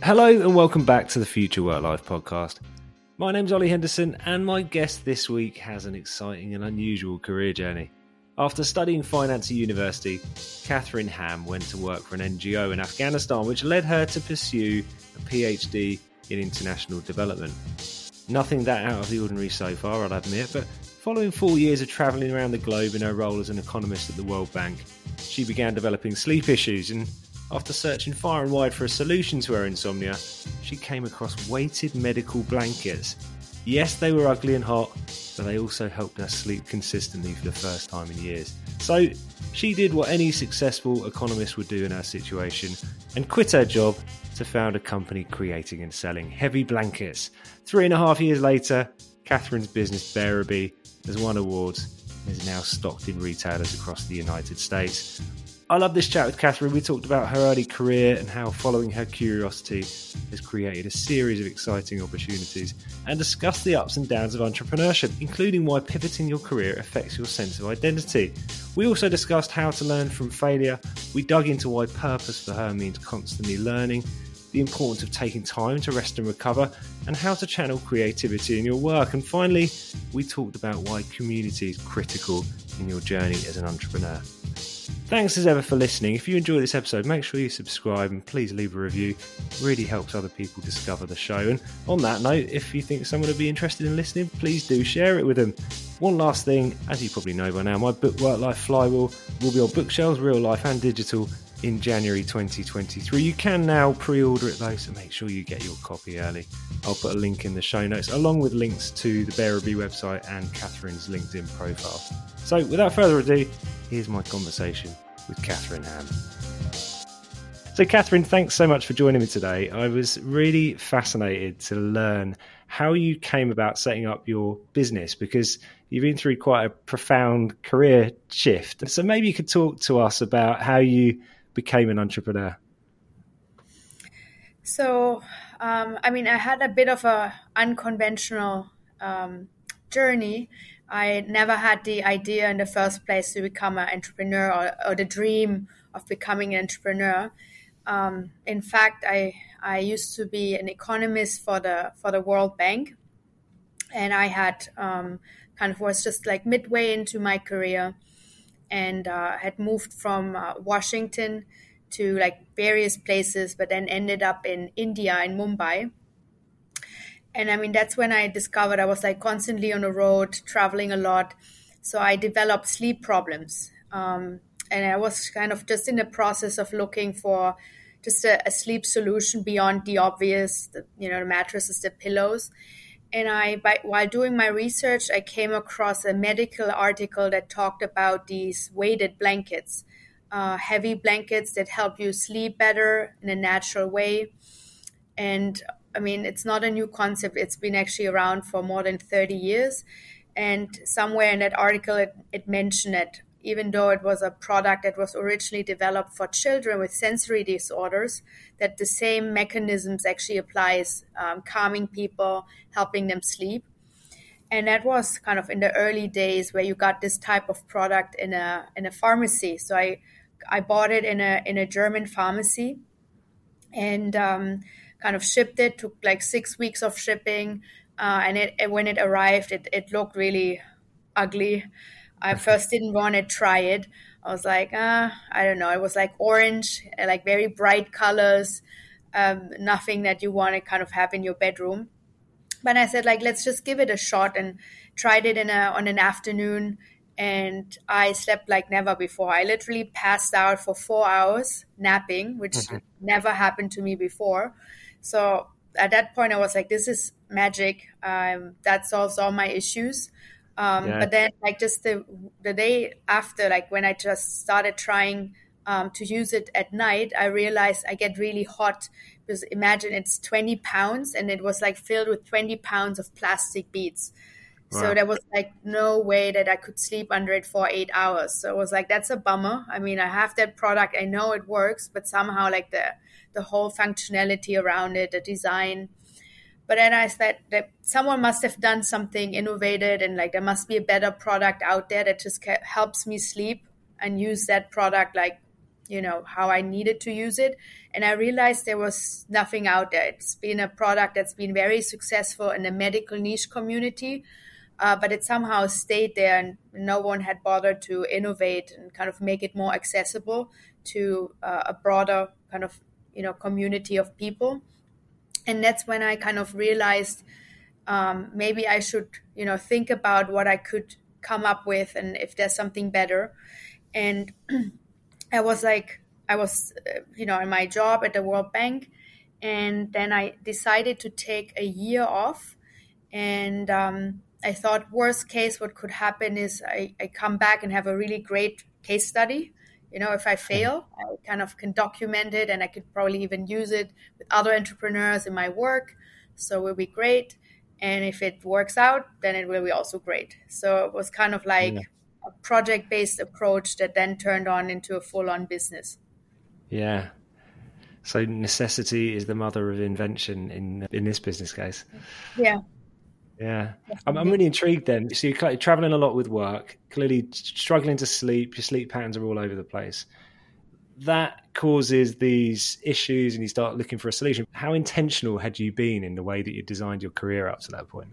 Hello and welcome back to the Future Work Life podcast. My name's Ollie Henderson, and my guest this week has an exciting and unusual career journey. After studying finance at university, Kathrin Hamm went to work for an NGO in Afghanistan, which led her to pursue a PhD in international development. Nothing that out of the ordinary so far, I'll admit, but following four years of travelling around the globe in her role as an economist at the World Bank, she began developing sleep issues and after searching far and wide for a solution to her insomnia, she came across weighted medical blankets. Yes, they were ugly and hot, but they also helped her sleep consistently for the first time in years. So she did what any successful economist would do in her situation and quit her job to found a company creating and selling heavy blankets. Three and a half years later, Kathrin's business Bearaby has won awards and is now stocked in retailers across the United States. I love this chat with Kathrin. We talked about her early career and how following her curiosity has created a series of exciting opportunities and discussed the ups and downs of entrepreneurship, including why pivoting your career affects your sense of identity. We also discussed how to learn from failure. We dug into why purpose for her means constantly learning, the importance of taking time to rest and recover, and how to channel creativity in your work. And finally, we talked about why community is critical in your journey as an entrepreneur. Thanks as ever for listening. If you enjoy this episode, make sure you subscribe and please leave a review. It really helps other people discover the show. And on that note, if you think someone would be interested in listening, please do share it with them. One last thing, as you probably know by now, my book Work Life Flywheel will be on bookshelves, real life and digital, in January 2023. You can now pre order it though, so make sure you get your copy early. I'll put a link in the show notes along with links to the Bearaby website and Kathrin's LinkedIn profile. So, without further ado, here's my conversation with Kathrin Hamm. So, Kathrin, thanks so much for joining me today. I was really fascinated to learn how you came about setting up your business because you've been through quite a profound career shift. So, maybe you could talk to us about how you became an entrepreneur. So, um, I mean, I had a bit of a unconventional um, journey I never had the idea in the first place to become an entrepreneur or, or the dream of becoming an entrepreneur. Um, in fact, I I used to be an economist for the for the World Bank, and I had um, kind of was just like midway into my career, and uh, had moved from uh, Washington to like various places, but then ended up in India in Mumbai. And i mean that's when i discovered i was like constantly on the road traveling a lot. So i developed sleep problems um, and i was kind of just in the process of looking for just a, a sleep solution beyond the obvious the, you know the mattresses the pillows and i by, while doing my research i came across a medical article that talked about these weighted blankets uh, heavy blankets that help you sleep better in a natural way and I mean, it's not a new concept. It's been actually around for more than 30 years. And somewhere in that article, it, it mentioned it, even though it was a product that was originally developed for children with sensory disorders, that the same mechanisms actually applies, um, calming people, helping them sleep. And that was kind of in the early days where you got this type of product in a in a pharmacy. So I I bought it in a in a German pharmacy, and um, kind of shipped it. Took like six weeks of shipping, uh, and it, when it arrived, it it looked really ugly. I first didn't want to try it. I was like, uh, I don't know. It was like orange, like very bright colors, um, nothing that you want to kind of have in your bedroom. But I said, like, let's just give it a shot and tried it in a on an afternoon and I slept like never before. I literally passed out for four hours napping, which mm-hmm. never happened to me before. So at that point, I was like, this is magic. Um, that solves all my issues. Um, yeah. But then, like, just the, the day after, like, when I just started trying um, to use it at night, I realized I get really hot because imagine it's 20 pounds and it was like filled with 20 pounds of plastic beads. Wow. So there was like no way that I could sleep under it for eight hours. So it was like, that's a bummer. I mean, I have that product, I know it works, but somehow, like, the the whole functionality around it, the design. But then I said that someone must have done something innovative and like there must be a better product out there that just helps me sleep and use that product like you know how I needed to use it, and I realized there was nothing out there. It's been a product that's been very successful in the medical niche community, uh, but it somehow stayed there, and no one had bothered to innovate and kind of make it more accessible to uh, a broader kind of you know community of people. And that's when I kind of realized um, maybe I should you know think about what I could come up with and if there's something better. And I was like, I was, uh, you know, in my job at the World Bank, and then I decided to take a year off. And um, I thought, worst case, what could happen is I, I come back and have a really great case study. You know, if I fail, I kind of can document it, and I could probably even use it with other entrepreneurs in my work. So it will be great. And if it works out, then it will be also great. So it was kind of like. Yeah a project based approach that then turned on into a full on business. Yeah. So necessity is the mother of invention in in this business case. Yeah. Yeah, I'm, I'm, really intrigued. Then, so you're traveling a lot with work, clearly struggling to sleep. Your sleep patterns are all over the place. That causes these issues, and you start looking for a solution. How intentional had you been in the way that you designed your career up to that point?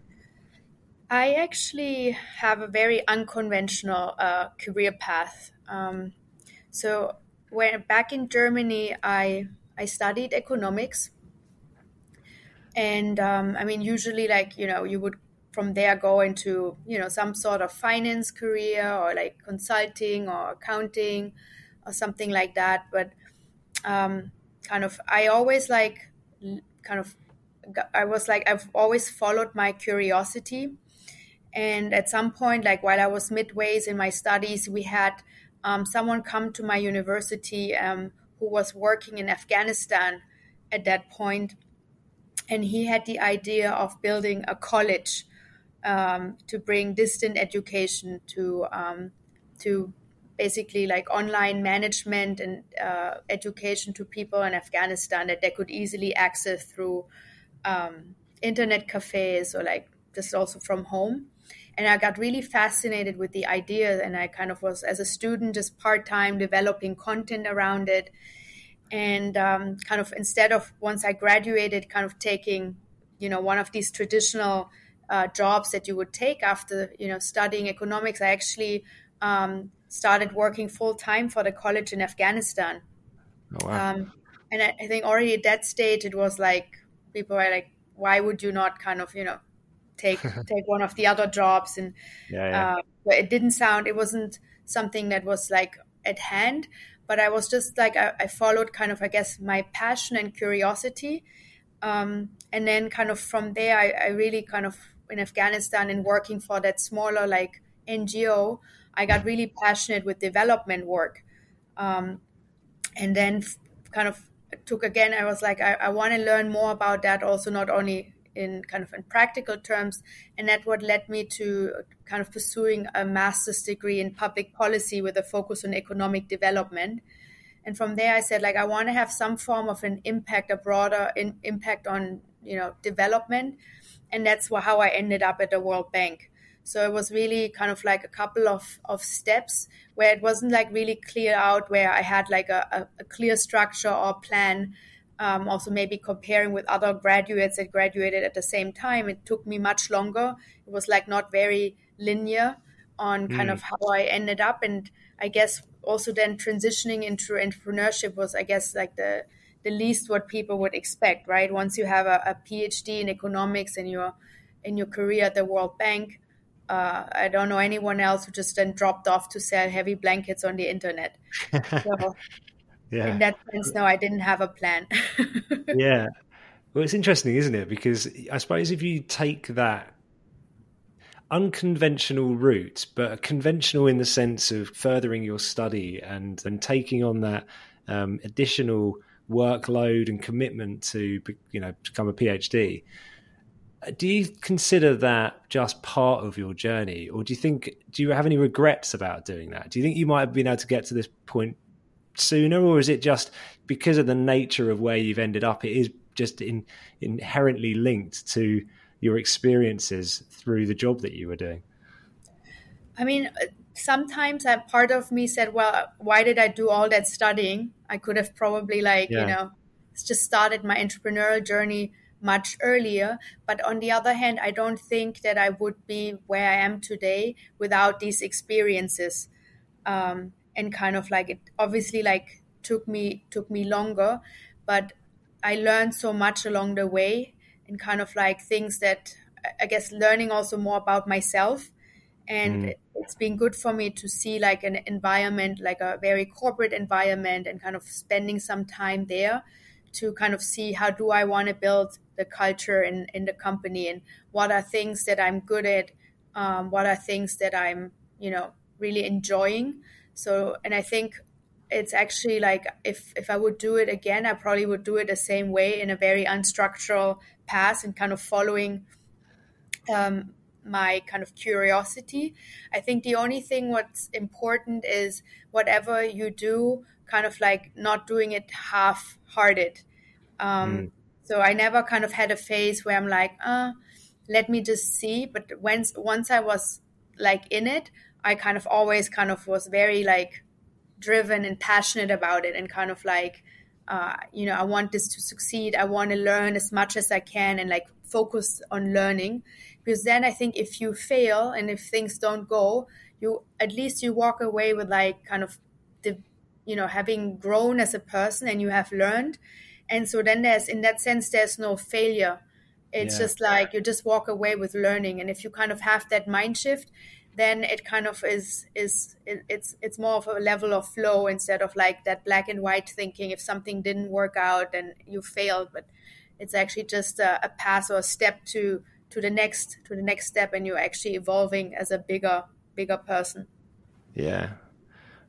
I actually have a very unconventional uh, career path. Um, so when back in Germany, I I studied economics, and um, I mean usually like you know you would from there go into you know some sort of finance career or like consulting or accounting or something like that. But um, kind of I always like kind of I was like I've always followed my curiosity and at some point, like while I was midways in my studies, we had um, someone come to my university um, who was working in Afghanistan at that point, and he had the idea of building a college um, to bring distant education to um, to basically like online management and uh, education to people in Afghanistan that they could easily access through um, internet cafes or like just also from home and I got really fascinated with the idea. And I kind of was, as a student, just part time developing content around it. And um, kind of instead of once I graduated, kind of taking, you know, one of these traditional uh, jobs that you would take after, you know, studying economics, I actually um, started working full time for the college in Afghanistan. Oh, wow. Um, and I, I think already at that stage, it was like people were like, why would you not kind of, you know, take take one of the other jobs and yeah, yeah. Uh, it didn't sound it wasn't something that was like at hand but i was just like i, I followed kind of i guess my passion and curiosity. Um, and then kind of from there I, I really kind of in afghanistan and working for that smaller like ngo i got really passionate with development work. Um, and then kind of took again i was like i, I want to learn more about that also not only in kind of in practical terms, and that what led me to kind of pursuing a master's degree in public policy with a focus on economic development. And from there, I said like I want to have some form of an impact, a broader in, impact on you know development, and that's how I ended up at the World Bank. So it was really kind of like a couple of, of steps where it wasn't like really clear out where I had like a, a, a clear structure or plan um, also maybe comparing with other graduates that graduated at the same time it took me much longer it was like not very linear on kind mm. of how i ended up and i guess also then transitioning into entrepreneurship was i guess like the the least what people would expect right once you have a, a phd in economics in your in your career at the world bank uh, I don't know anyone else who just then dropped off to sell heavy blankets on the internet. So yeah. in that sense, no, I didn't have a plan. yeah. Well, it's interesting, isn't it? Because I suppose if you take that unconventional route, but conventional in the sense of furthering your study and, and taking on that um, additional workload and commitment to, you know, become a PhD. Do you consider that just part of your journey, or do you think do you have any regrets about doing that? Do you think you might have been able to get to this point sooner, or is it just because of the nature of where you've ended up? It is just in, inherently linked to your experiences through the job that you were doing. I mean, sometimes a part of me said, well, why did I do all that studying? I could have probably like, yeah. you know, just started my entrepreneurial journey much earlier. But on the other hand, I don't think that I would be where I am today without these experiences. Um, and kind of like it obviously like took me took me longer, but I learned so much along the way and kind of like things that I guess learning also more about myself and mm. it's been good for me to see like an environment like a very corporate environment and kind of spending some time there to kind of see how do i want to build the culture in, in the company and what are things that i'm good at um, what are things that i'm you know really enjoying so and i think it's actually like if if i would do it again i probably would do it the same way in a very unstructured path and kind of following um, my kind of curiosity. I think the only thing what's important is whatever you do, kind of like not doing it half hearted. Um, mm. So I never kind of had a phase where I'm like, uh, let me just see. But once once I was like in it, I kind of always kind of was very like driven and passionate about it and kind of like uh, you know, I want this to succeed. I want to learn as much as I can and like focus on learning because then I think if you fail and if things don't go, you at least you walk away with like kind of the you know having grown as a person and you have learned, and so then there's in that sense there's no failure. It's yeah. just like you just walk away with learning, and if you kind of have that mind shift, then it kind of is is it, it's it's more of a level of flow instead of like that black and white thinking. If something didn't work out, and you failed, but it's actually just a, a path or a step to to the next to the next step and you're actually evolving as a bigger bigger person. Yeah.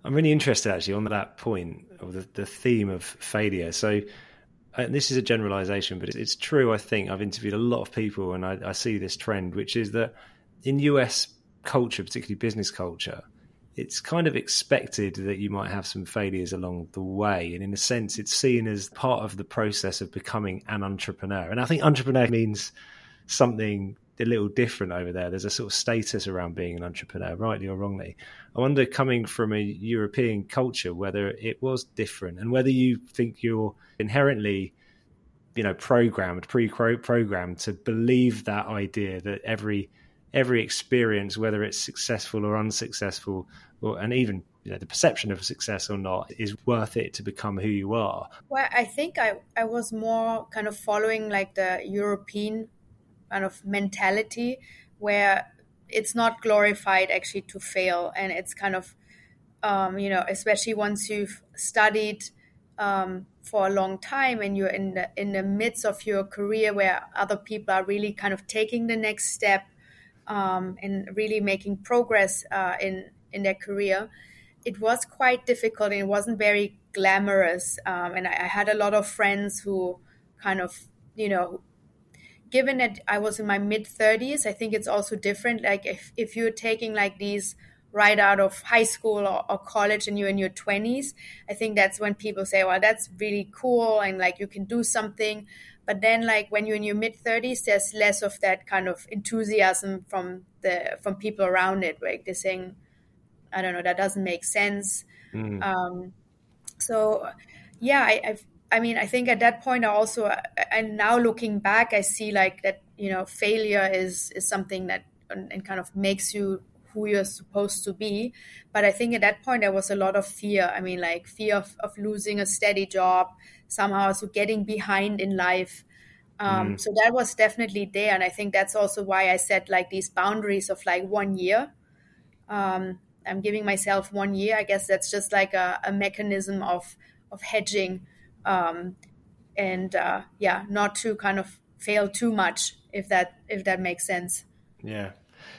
I'm really interested actually on that point of the, the theme of failure. So uh, and this is a generalization but it's true i think. I've interviewed a lot of people and I, I see this trend which is that in us culture particularly business culture it's kind of expected that you might have some failures along the way. And in a sense, it's seen as part of the process of becoming an entrepreneur. And I think entrepreneur means something a little different over there. There's a sort of status around being an entrepreneur, rightly or wrongly. I wonder, coming from a European culture, whether it was different and whether you think you're inherently, you know, programmed, pre-programmed to believe that idea that every every experience, whether it's successful or unsuccessful, or, and even you know, the perception of success or not is worth it to become who you are. Well, I think I, I was more kind of following like the European kind of mentality where it's not glorified actually to fail and it's kind of um, you know especially once you've studied um, for a long time and you're in the in the midst of your career where other people are really kind of taking the next step um, and really making progress uh, in in their career it was quite difficult and it wasn't very glamorous um, and I, I had a lot of friends who kind of you know given that I was in my mid 30s, I think it's also different. Like if, if you're taking like these right out of high school or, or, college and you're in your 20s, I think that's when people say, well, that's really cool and like you can do something. But then like when you're in your mid 30s, there's less of that kind of enthusiasm from the from people around it. Like they're saying, I don't know, that doesn't make sense. Mm. Um, so yeah, I, I've I mean, I think at that point, I also, and now looking back, I see like that, you know, failure is is something that and, and kind of makes you who you're supposed to be. But I think at that point, there was a lot of fear. I mean, like fear of, of losing a steady job, somehow, so getting behind in life. Um, mm. So that was definitely there. And I think that's also why I set like these boundaries of like one year. Um, I'm giving myself one year. I guess that's just like a, a mechanism of of hedging um, and uh, yeah, not to kind of fail too much if that if that makes sense. Yeah.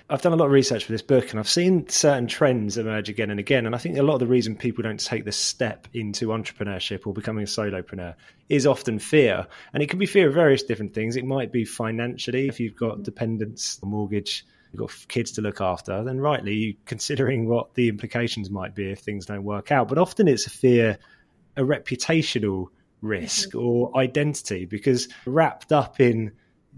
I've done a lot of research for this book and I've seen certain trends emerge again and again. And I think a lot of the reason people don't take the step into entrepreneurship or becoming a solopreneur is often fear. And it can be fear of various different things. It might be financially, if you've got dependents, a mortgage, you've got kids to look after, then rightly considering what the implications might be if things don't work out. But often it's a fear, a reputational risk mm-hmm. or identity because wrapped up in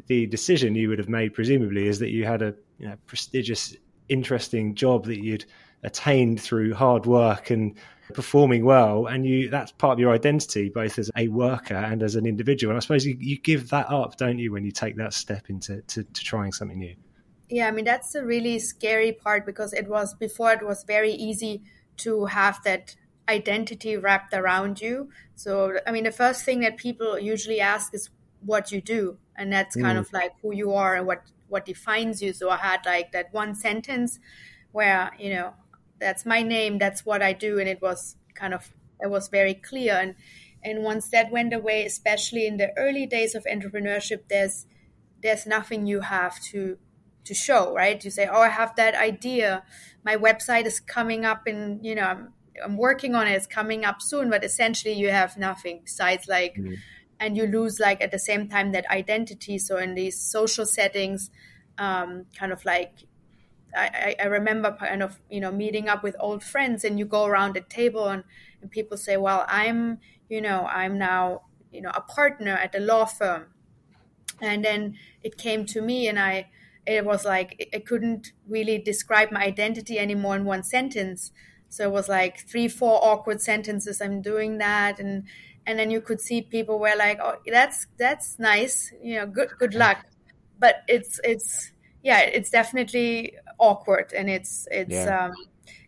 the decision you would have made presumably is that you had a you know, prestigious interesting job that you'd attained through hard work and performing well. And you that's part of your identity both as a worker and as an individual. And i suppose you, you give that up don't you when you take that step into to, to trying something new? Yeah i mean that's the really scary part because it was before it was very easy to have that identity wrapped around you. So i mean the first thing that people usually ask is what you do. And that's kind mm. of like who you are and what what defines you so i had like that one sentence where you know that's my name that's what i do and it was kind of it was very clear. And and once that went away especially in the early days of entrepreneurship there's there's nothing you have to to show right? You say oh i have that idea. My website is coming up and you know i'm, I'm working on it. It's coming up soon but essentially you have nothing besides like mm-hmm. And you lose like at the same time that identity. So in these social settings um, kind of like I, I remember kind of you know meeting up with old friends and you go around a table and, and people say well i'm you know i'm now you know a partner at a law firm. And then it came to me and i it was like i couldn't really describe my identity anymore in one sentence so it was like three four awkward sentences i'm doing that and and then you could see people were like oh that's that's nice you know good good luck. But it's it's yeah it's definitely awkward and it's it's yeah. um,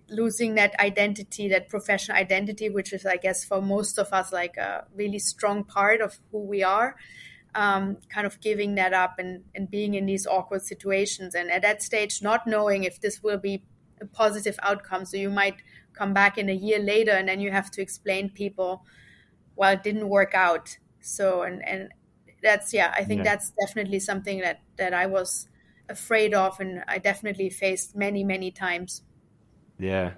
losing that identity that professional identity which is i guess for most of us like a really strong part of who we are um, kind of giving that up and, and being in these awkward situations. And at that stage not knowing if this will be a positive outcome. So you might come back in a year later and then you have to explain people well it didn't work out so and and that's yeah i think yeah. that's definitely something that that i was afraid of and I definitely faced many, many times. Yeah.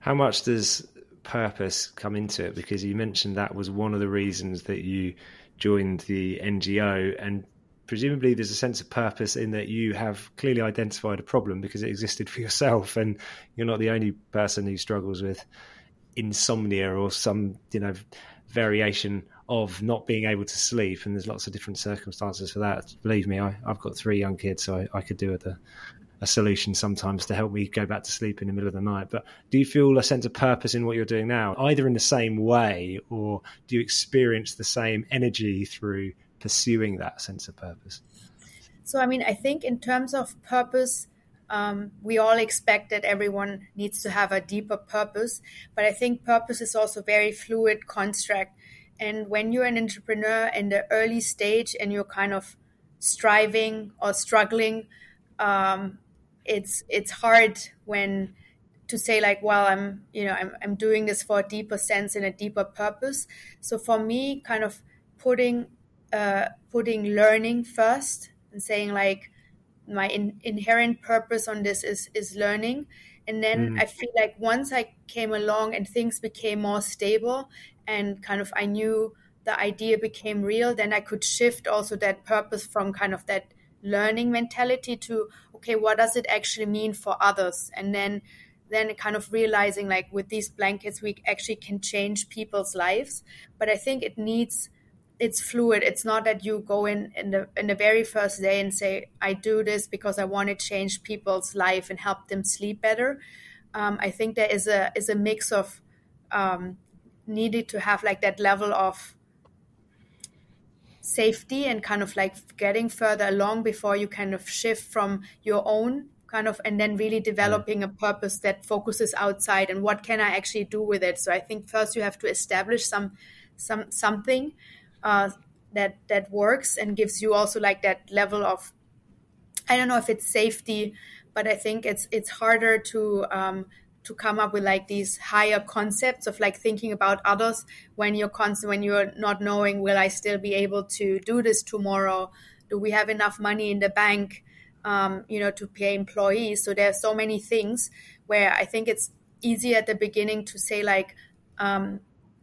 How much does purpose come into it? Because you mentioned that was one of the reasons that you joined the NGO and presumably there's a sense of purpose in that you have clearly identified a problem because it existed for yourself and you're not the only person who struggles with insomnia or some you know variation of not being able to sleep, and there's lots of different circumstances for that. Believe me, I, have got three young kids, so I, I could do with a, a, solution sometimes to help me go back to sleep in the middle of the night. But do you feel a sense of purpose in what you're doing now, either in the same way, or do you experience the same energy through pursuing that sense of purpose? So, I mean, I think in terms of purpose, um, we all expect that everyone needs to have a deeper purpose, but I think purpose is also very fluid construct and when you're an entrepreneur in the early stage and you're kind of striving or struggling, um, it's it's hard when to say like, well, I'm you know I'm I'm doing this for a deeper sense and a deeper purpose. So for me, kind of putting uh, putting learning first and saying like my in, inherent purpose on this is is learning and then mm. i feel like once i came along and things became more stable and kind of I knew the idea became real, then I could shift also that purpose from kind of that learning mentality to okay, what does it actually mean for others? And then then kind of realizing like with these blankets we actually can change people's lives. But I think it needs it's fluid. It's not that you go in in the in the very first day and say, I do this because I want to change people's life and help them sleep better. Um, I think there is a is a mix of um, needed to have like that level of safety and kind of like getting further along before you kind of shift from your own kind of and then really developing a purpose that focuses outside and what can i actually do with it so i think first you have to establish some some something uh, that that works and gives you also like that level of i don't know if it's safety but i think it's it's harder to um, to come up with like these higher concepts of like thinking about others when you're constant when you're not knowing will i still be able to do this tomorrow? Do we have enough money in the bank um, you know to pay employees? So there are so many things where i think it's easy at the beginning to say like um,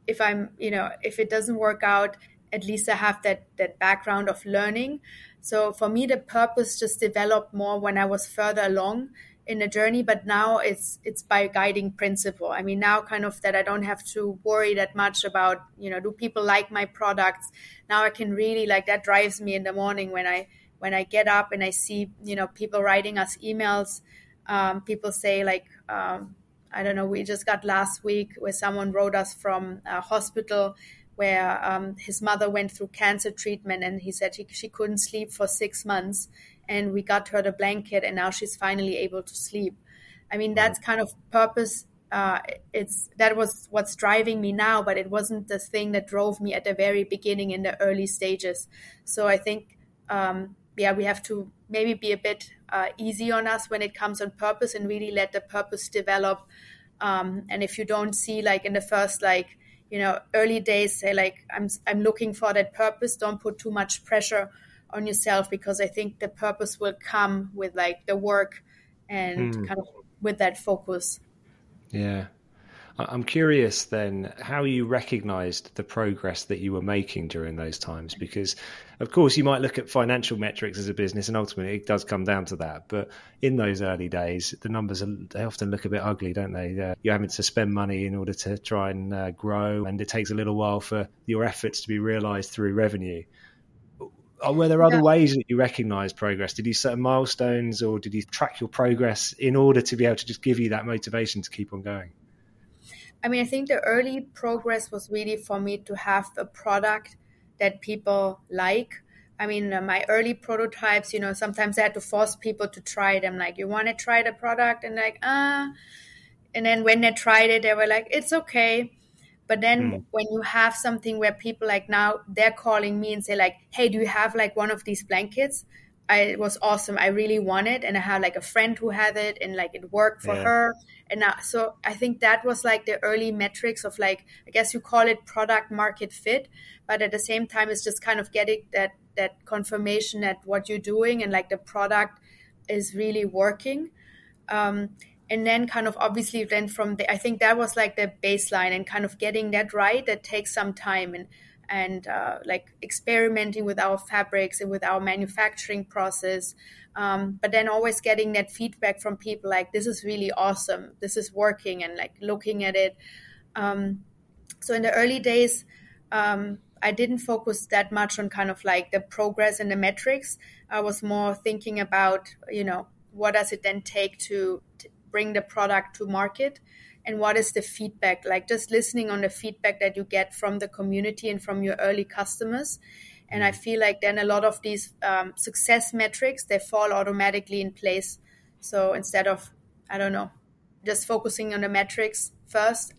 if i'm you know if it doesn't work out at least i have that that background of learning. So for me the purpose just developed more when i was further along in a journey but now it's it's by guiding principle. I mean now kind of that i don't have to worry that much about you know do people like my products? Now i can really like that drives me in the morning when i when i get up and i see you know people writing us emails. Um, people say like um, I don't know. We just got last week where someone wrote us from a hospital where um, his mother went through cancer treatment and he said she, she couldn't sleep for six months and we got her the blanket and now she's finally able to sleep. I mean that's kind of purpose uh, it's that was what's driving me now but it wasn't the thing that drove me at the very beginning in the early stages. So i think um, yeah we have to maybe be a bit uh, easy on us when it comes on purpose and really let the purpose develop. Um, and if you don't see like in the first like you know early days say like i'm i'm looking for that purpose. Don't put too much pressure on yourself because i think the purpose will come with like the work and mm. kind of with that focus. Yeah I'm curious then how you recognized the progress that you were making during those times because of course you might look at financial metrics as a business and ultimately it does come down to that but in those early days the numbers are, they often look a bit ugly don't they uh, you're having to spend money in order to try and uh, grow and it takes a little while for your efforts to be realized through revenue uh, were there other yeah. ways that you recognized progress? Did you set milestones or did you track your progress in order to be able to just give you that motivation to keep on going? I mean, I think the early progress was really for me to have a product that people like. I mean, uh, my early prototypes, you know, sometimes I had to force people to try them. Like, you want to try the product? And like, ah. Uh, and then when they tried it, they were like, it's okay. But then mm. when you have something where people like now they're calling me and say like, hey, do you have like one of these blankets? I, it was awesome. I really want it, and I had like a friend who had it, and like it worked for yeah. her. And now, so I think that was like the early metrics of like I guess you call it product market fit, but at the same time, it's just kind of getting that that confirmation that what you're doing and like the product is really working. Um, and then kind of obviously then from the, I think that was like the baseline and kind of getting that right. That takes some time and and uh, like experimenting with our fabrics and with our manufacturing process. Um, but then always getting that feedback from people like, this is really awesome, this is working, and like looking at it. Um, so in the early days, um, I didn't focus that much on kind of like the progress and the metrics. I was more thinking about, you know, what does it then take to, to bring the product to market and what is the feedback like just listening on the feedback that you get from the community and from your early customers. And i feel like then a lot of these um, success metrics they fall automatically in place. So instead of i don't know just focusing on the metrics first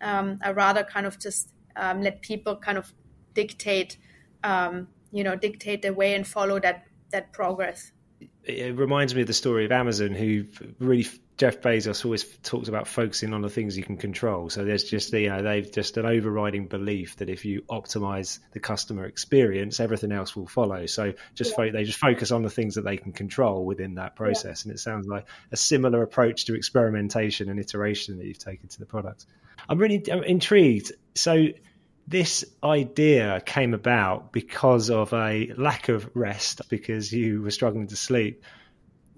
um, i rather kind of just um, let people kind of dictate um, you know dictate the way and follow that that progress. It reminds me of the story of amazon who really Jeff Bezos always talks about focusing on the things you can control. So there's just you know they've just an overriding belief that if you optimize the customer experience, everything else will follow. So just yeah. fo- they just focus on the things that they can control within that process. Yeah. And it sounds like a similar approach to experimentation and iteration that you've taken to the product. I'm really I'm intrigued. So this idea came about because of a lack of rest because you were struggling to sleep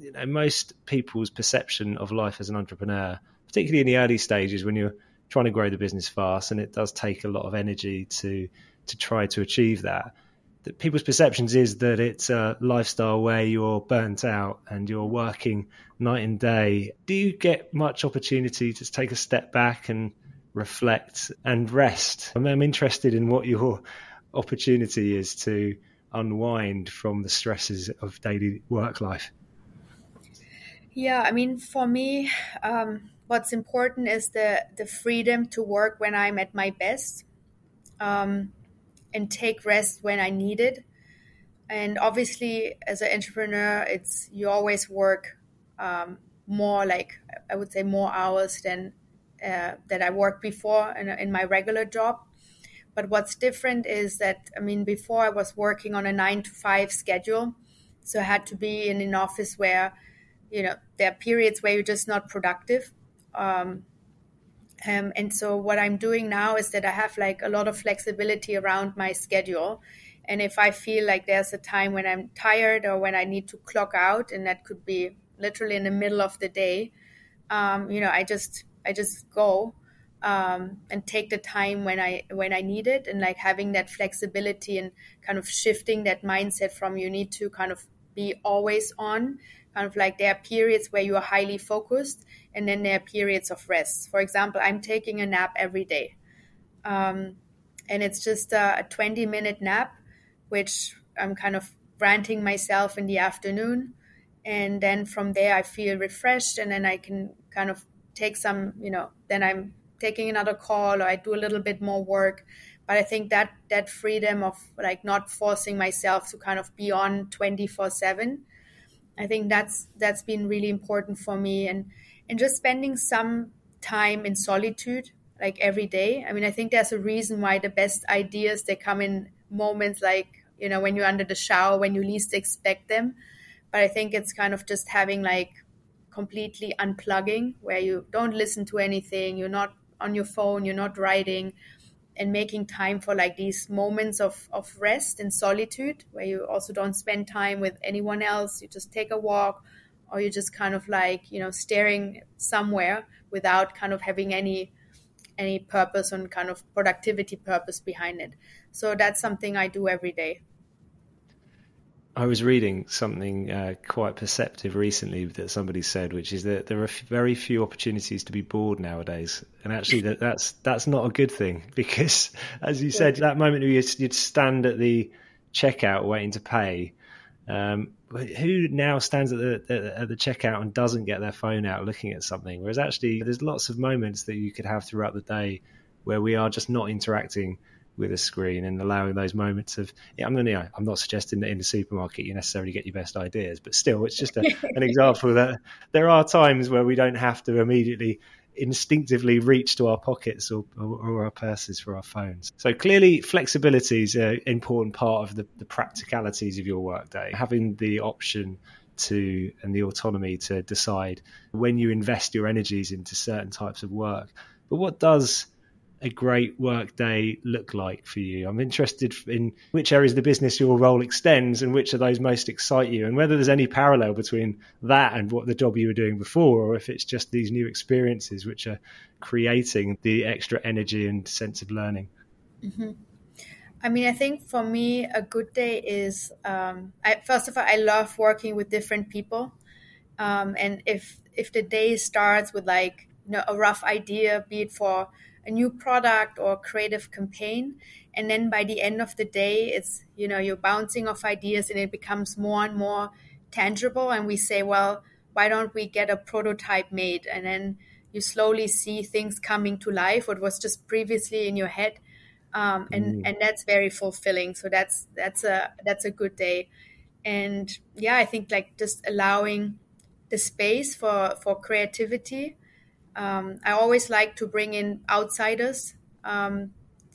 you know, most people's perception of life as an entrepreneur, particularly in the early stages when you're trying to grow the business fast, and it does take a lot of energy to to try to achieve that. That people's perceptions is that it's a lifestyle where you're burnt out and you're working night and day. Do you get much opportunity to take a step back and reflect and rest? I'm, I'm interested in what your opportunity is to unwind from the stresses of daily work life. Yeah, I mean, for me, um, what's important is the the freedom to work when I'm at my best, um, and take rest when I need it. And obviously, as an entrepreneur, it's you always work um, more like I would say more hours than uh, that I worked before in, in my regular job. But what's different is that I mean, before I was working on a nine to five schedule, so I had to be in an office where you know there are periods where you're just not productive. Um, um, and so what i'm doing now is that i have like a lot of flexibility around my schedule. And if i feel like there's a time when i'm tired or when i need to clock out and that could be literally in the middle of the day um, you know i just i just go um, and take the time when I when I need it, and like having that flexibility and kind of shifting that mindset from you need to kind of be always on kind of like there are periods where you are highly focused and then there are periods of rest. For example, I'm taking a nap every day. Um, and it's just a, a 20 minute nap, which I'm kind of granting myself in the afternoon. And then from there, I feel refreshed and then I can kind of take some, you know, then I'm taking another call or I do a little bit more work. But I think that that freedom of like not forcing myself to kind of be on 24 seven I think that's that's been really important for me and and just spending some time in solitude like every day. I mean, I think there's a reason why the best ideas they come in moments like, you know, when you're under the shower when you least expect them. But I think it's kind of just having like completely unplugging where you don't listen to anything, you're not on your phone, you're not writing and making time for like these moments of, of rest and solitude where you also don't spend time with anyone else. You just take a walk or you're just kind of like you know staring somewhere without kind of having any any purpose and kind of productivity purpose behind it. So that's something i do every day I was reading something uh, quite perceptive recently that somebody said, which is that there are very few opportunities to be bored nowadays, and actually that, that's that's not a good thing because, as you said, that moment you'd, you'd stand at the checkout waiting to pay. Um, who now stands at the at the checkout and doesn't get their phone out looking at something? Whereas actually, there's lots of moments that you could have throughout the day where we are just not interacting with a screen and allowing those moments of yeah, I'm, you know, I'm not suggesting that in the supermarket you necessarily get your best ideas, but still it's just a, an example that there are times where we don't have to immediately instinctively reach to our pockets or, or, or our purses for our phones. So clearly flexibility is an important part of the, the practicalities of your workday. Having the option to and the autonomy to decide when you invest your energies into certain types of work. But what does a great work day look like for you? I'm interested in which areas of the business your role extends and which of those most excite you, and whether there's any parallel between that and what the job you were doing before, or if it's just these new experiences which are creating the extra energy and sense of learning. Mm-hmm. I mean, I think for me, a good day is um, I, first of all, I love working with different people, um, and if if the day starts with like you know a rough idea, be it for a new product or creative campaign and then by the end of the day it's you know you're bouncing off ideas and it becomes more and more tangible and we say well why don't we get a prototype made? And then you slowly see things coming to life what was just previously in your head um, and mm. and that's very fulfilling. So that's that's a that's a good day. And yeah i think like just allowing the space for for creativity um, I always like to bring in outsiders um,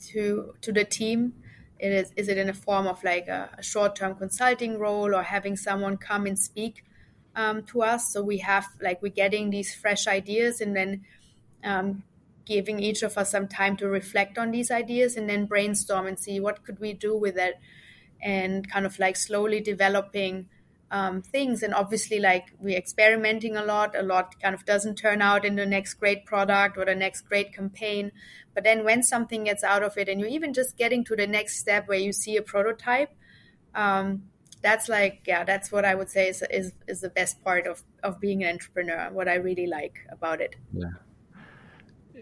to to the team. It is is it in a form of like a, a short term consulting role or having someone come and speak um, to us? So we have like we're getting these fresh ideas and then um, giving each of us some time to reflect on these ideas and then brainstorm and see what could we do with it and kind of like slowly developing um, things. And obviously like we're experimenting a lot. A lot kind of doesn't turn out in the next great product or the next great campaign. But then when something gets out of it and you're even just getting to the next step where you see a prototype um, that's like yeah that's what i would say is, is is the best part of of being an entrepreneur what i really like about it. Yeah.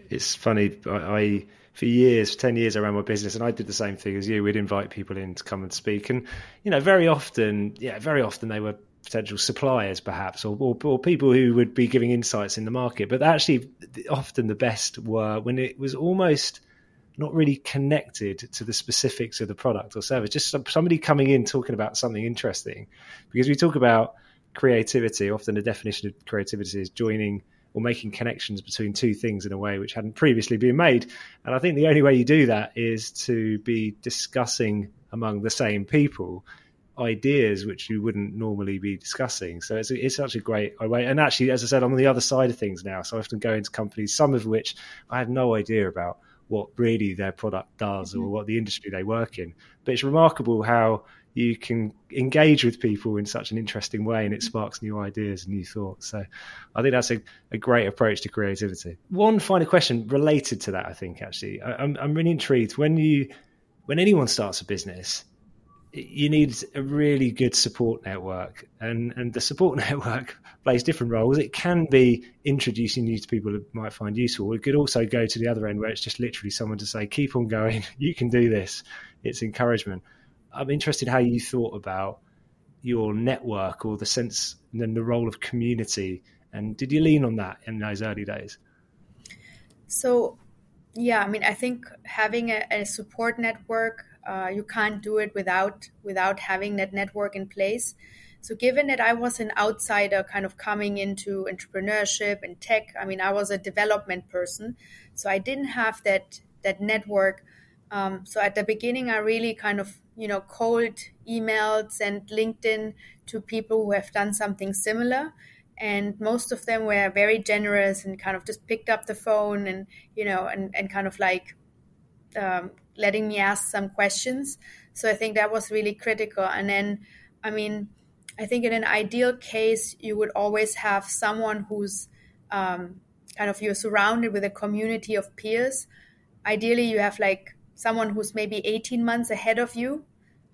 It's funny I, I for years, for 10 years, I ran my business and I did the same thing as you. We'd invite people in to come and speak. And, you know, very often, yeah, very often they were potential suppliers perhaps or, or, or, people who would be giving insights in the market but actually often the best were when it was almost not really connected to the specifics of the product or service just somebody coming in talking about something interesting because we talk about creativity often the definition of creativity is joining or making connections between two things in a way which hadn't previously been made. And I think the only way you do that is to be discussing among the same people ideas which you wouldn't normally be discussing. So it's, it's such a great way. And actually, as I said, I'm on the other side of things now. So I often go into companies, some of which I had no idea about what really their product does or mm-hmm. what the industry they work in. But it's remarkable how you can engage with people in such an interesting way and it mm-hmm. sparks new ideas and new thoughts. So I think that's a, a great approach to creativity. One final question related to that, I think, actually, I, I'm, I'm really intrigued when you, when anyone starts a business, you need a really good support network, and and the support network plays different roles. It can be introducing you to people that might find useful. It could also go to the other end where it's just literally someone to say, "Keep on going, you can do this." It's encouragement. I'm interested how you thought about your network or the sense and then the role of community, and did you lean on that in those early days? So, yeah, I mean, I think having a, a support network uh, you can't do it without without having that network in place. So, given that I was an outsider, kind of coming into entrepreneurship and tech, I mean, I was a development person, so I didn't have that that network. Um, so at the beginning, I really kind of you know cold emails and LinkedIn to people who have done something similar, and most of them were very generous and kind of just picked up the phone and you know and and kind of like um, letting me ask some questions. So I think that was really critical. And then, I mean, I think in an ideal case, you would always have someone who's um, kind of you're surrounded with a community of peers. Ideally, you have like someone who's maybe 18 months ahead of you,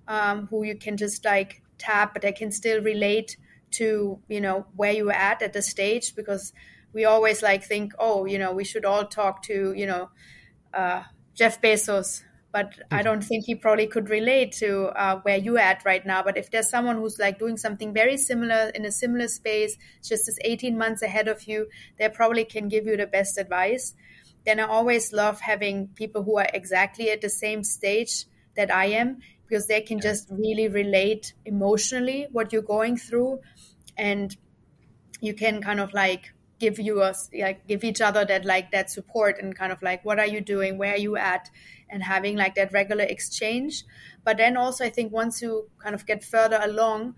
um, who you can just like tap, but they can still relate to you know where you're at at the stage because we always like think, oh, you know, we should all talk to you know uh, Jeff Bezos but. I don't think he probably could relate to uh, where you're at right now. But if there's someone who's like doing something very similar in a similar space, just as 18 months ahead of you, they probably can give you the best advice. Then I always love having people who are exactly at the same stage that I am because they can just really relate emotionally what you're going through and you can kind of like give you a like give each other that like that support and kind of like what are you doing where are you at and having like that regular exchange. But then also i think once you kind of get further along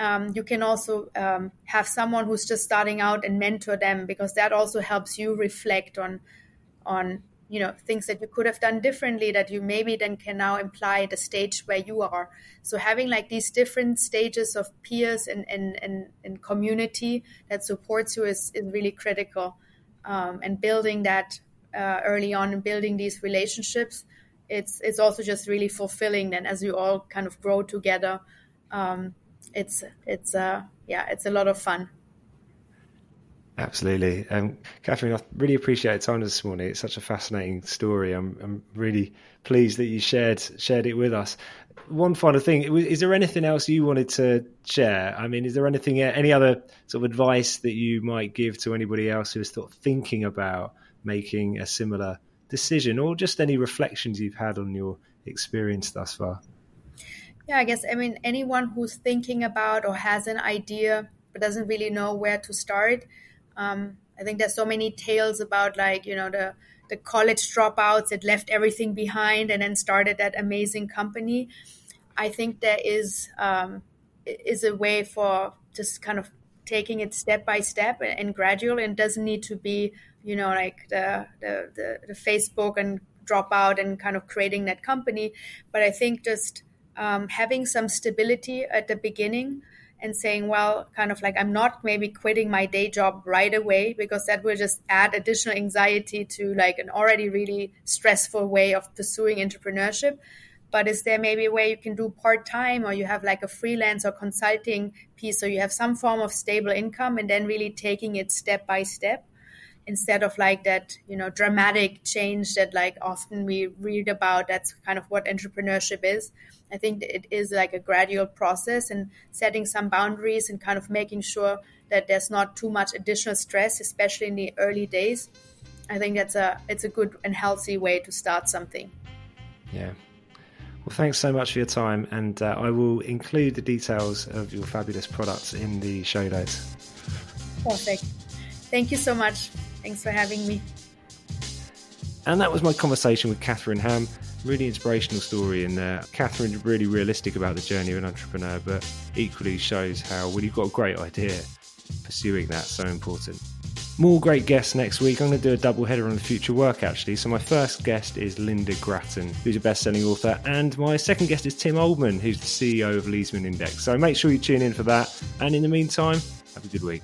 um, you can also um, have someone who's just starting out and mentor them because that also helps you reflect on on you know things that you could have done differently that you maybe then can now imply the stage where you are. So having like these different stages of peers and and and, and community that supports you is, is really critical um, and building that uh, early on and building these relationships it's it's also just really fulfilling. Then as you all kind of grow together um, it's it's uh yeah it's a lot of fun Absolutely. Um, Kathrin, I really appreciate your time this morning. It's such a fascinating story. I'm, I'm really pleased that you shared shared it with us. One final thing, is there anything else you wanted to share? I mean, is there anything, any other sort of advice that you might give to anybody else who is of thinking about making a similar decision or just any reflections you've had on your experience thus far? Yeah, I guess, I mean, anyone who's thinking about or has an idea but doesn't really know where to start, um, I think there's so many tales about like you know the the college dropouts that left everything behind and then started that amazing company. I think there is um, is a way for just kind of taking it step by step and gradual and doesn't need to be you know like the the, the, the Facebook and dropout and kind of creating that company. But I think just um, having some stability at the beginning and saying, well, kind of like I'm not maybe quitting my day job right away because that will just add additional anxiety to like an already really stressful way of pursuing entrepreneurship. But is there maybe a way you can do part time or you have like a freelance or consulting piece so you have some form of stable income and then really taking it step by step? Instead of like that you know dramatic change that like often we read about that's kind of what entrepreneurship is i think it is like a gradual process and setting some boundaries and kind of making sure that there's not too much additional stress especially in the early days i think that's a it's a good and healthy way to start something yeah well, thanks so much for your time, and uh, I will include the details of your fabulous products in the show notes. Perfect. Thank you so much. Thanks for having me. And that was my conversation with Kathrin Hamm. Really inspirational story, and uh, Kathrin really realistic about the journey of an entrepreneur, but equally shows how when you've got a great idea, pursuing that's so important. More great guests next week. I'm going to do a double header on the future work actually. So, my first guest is Lynda Gratton, who's a best selling author, and my second guest is Tim Oldman, who's the CEO of Leesman Index. So, make sure you tune in for that. And in the meantime, have a good week.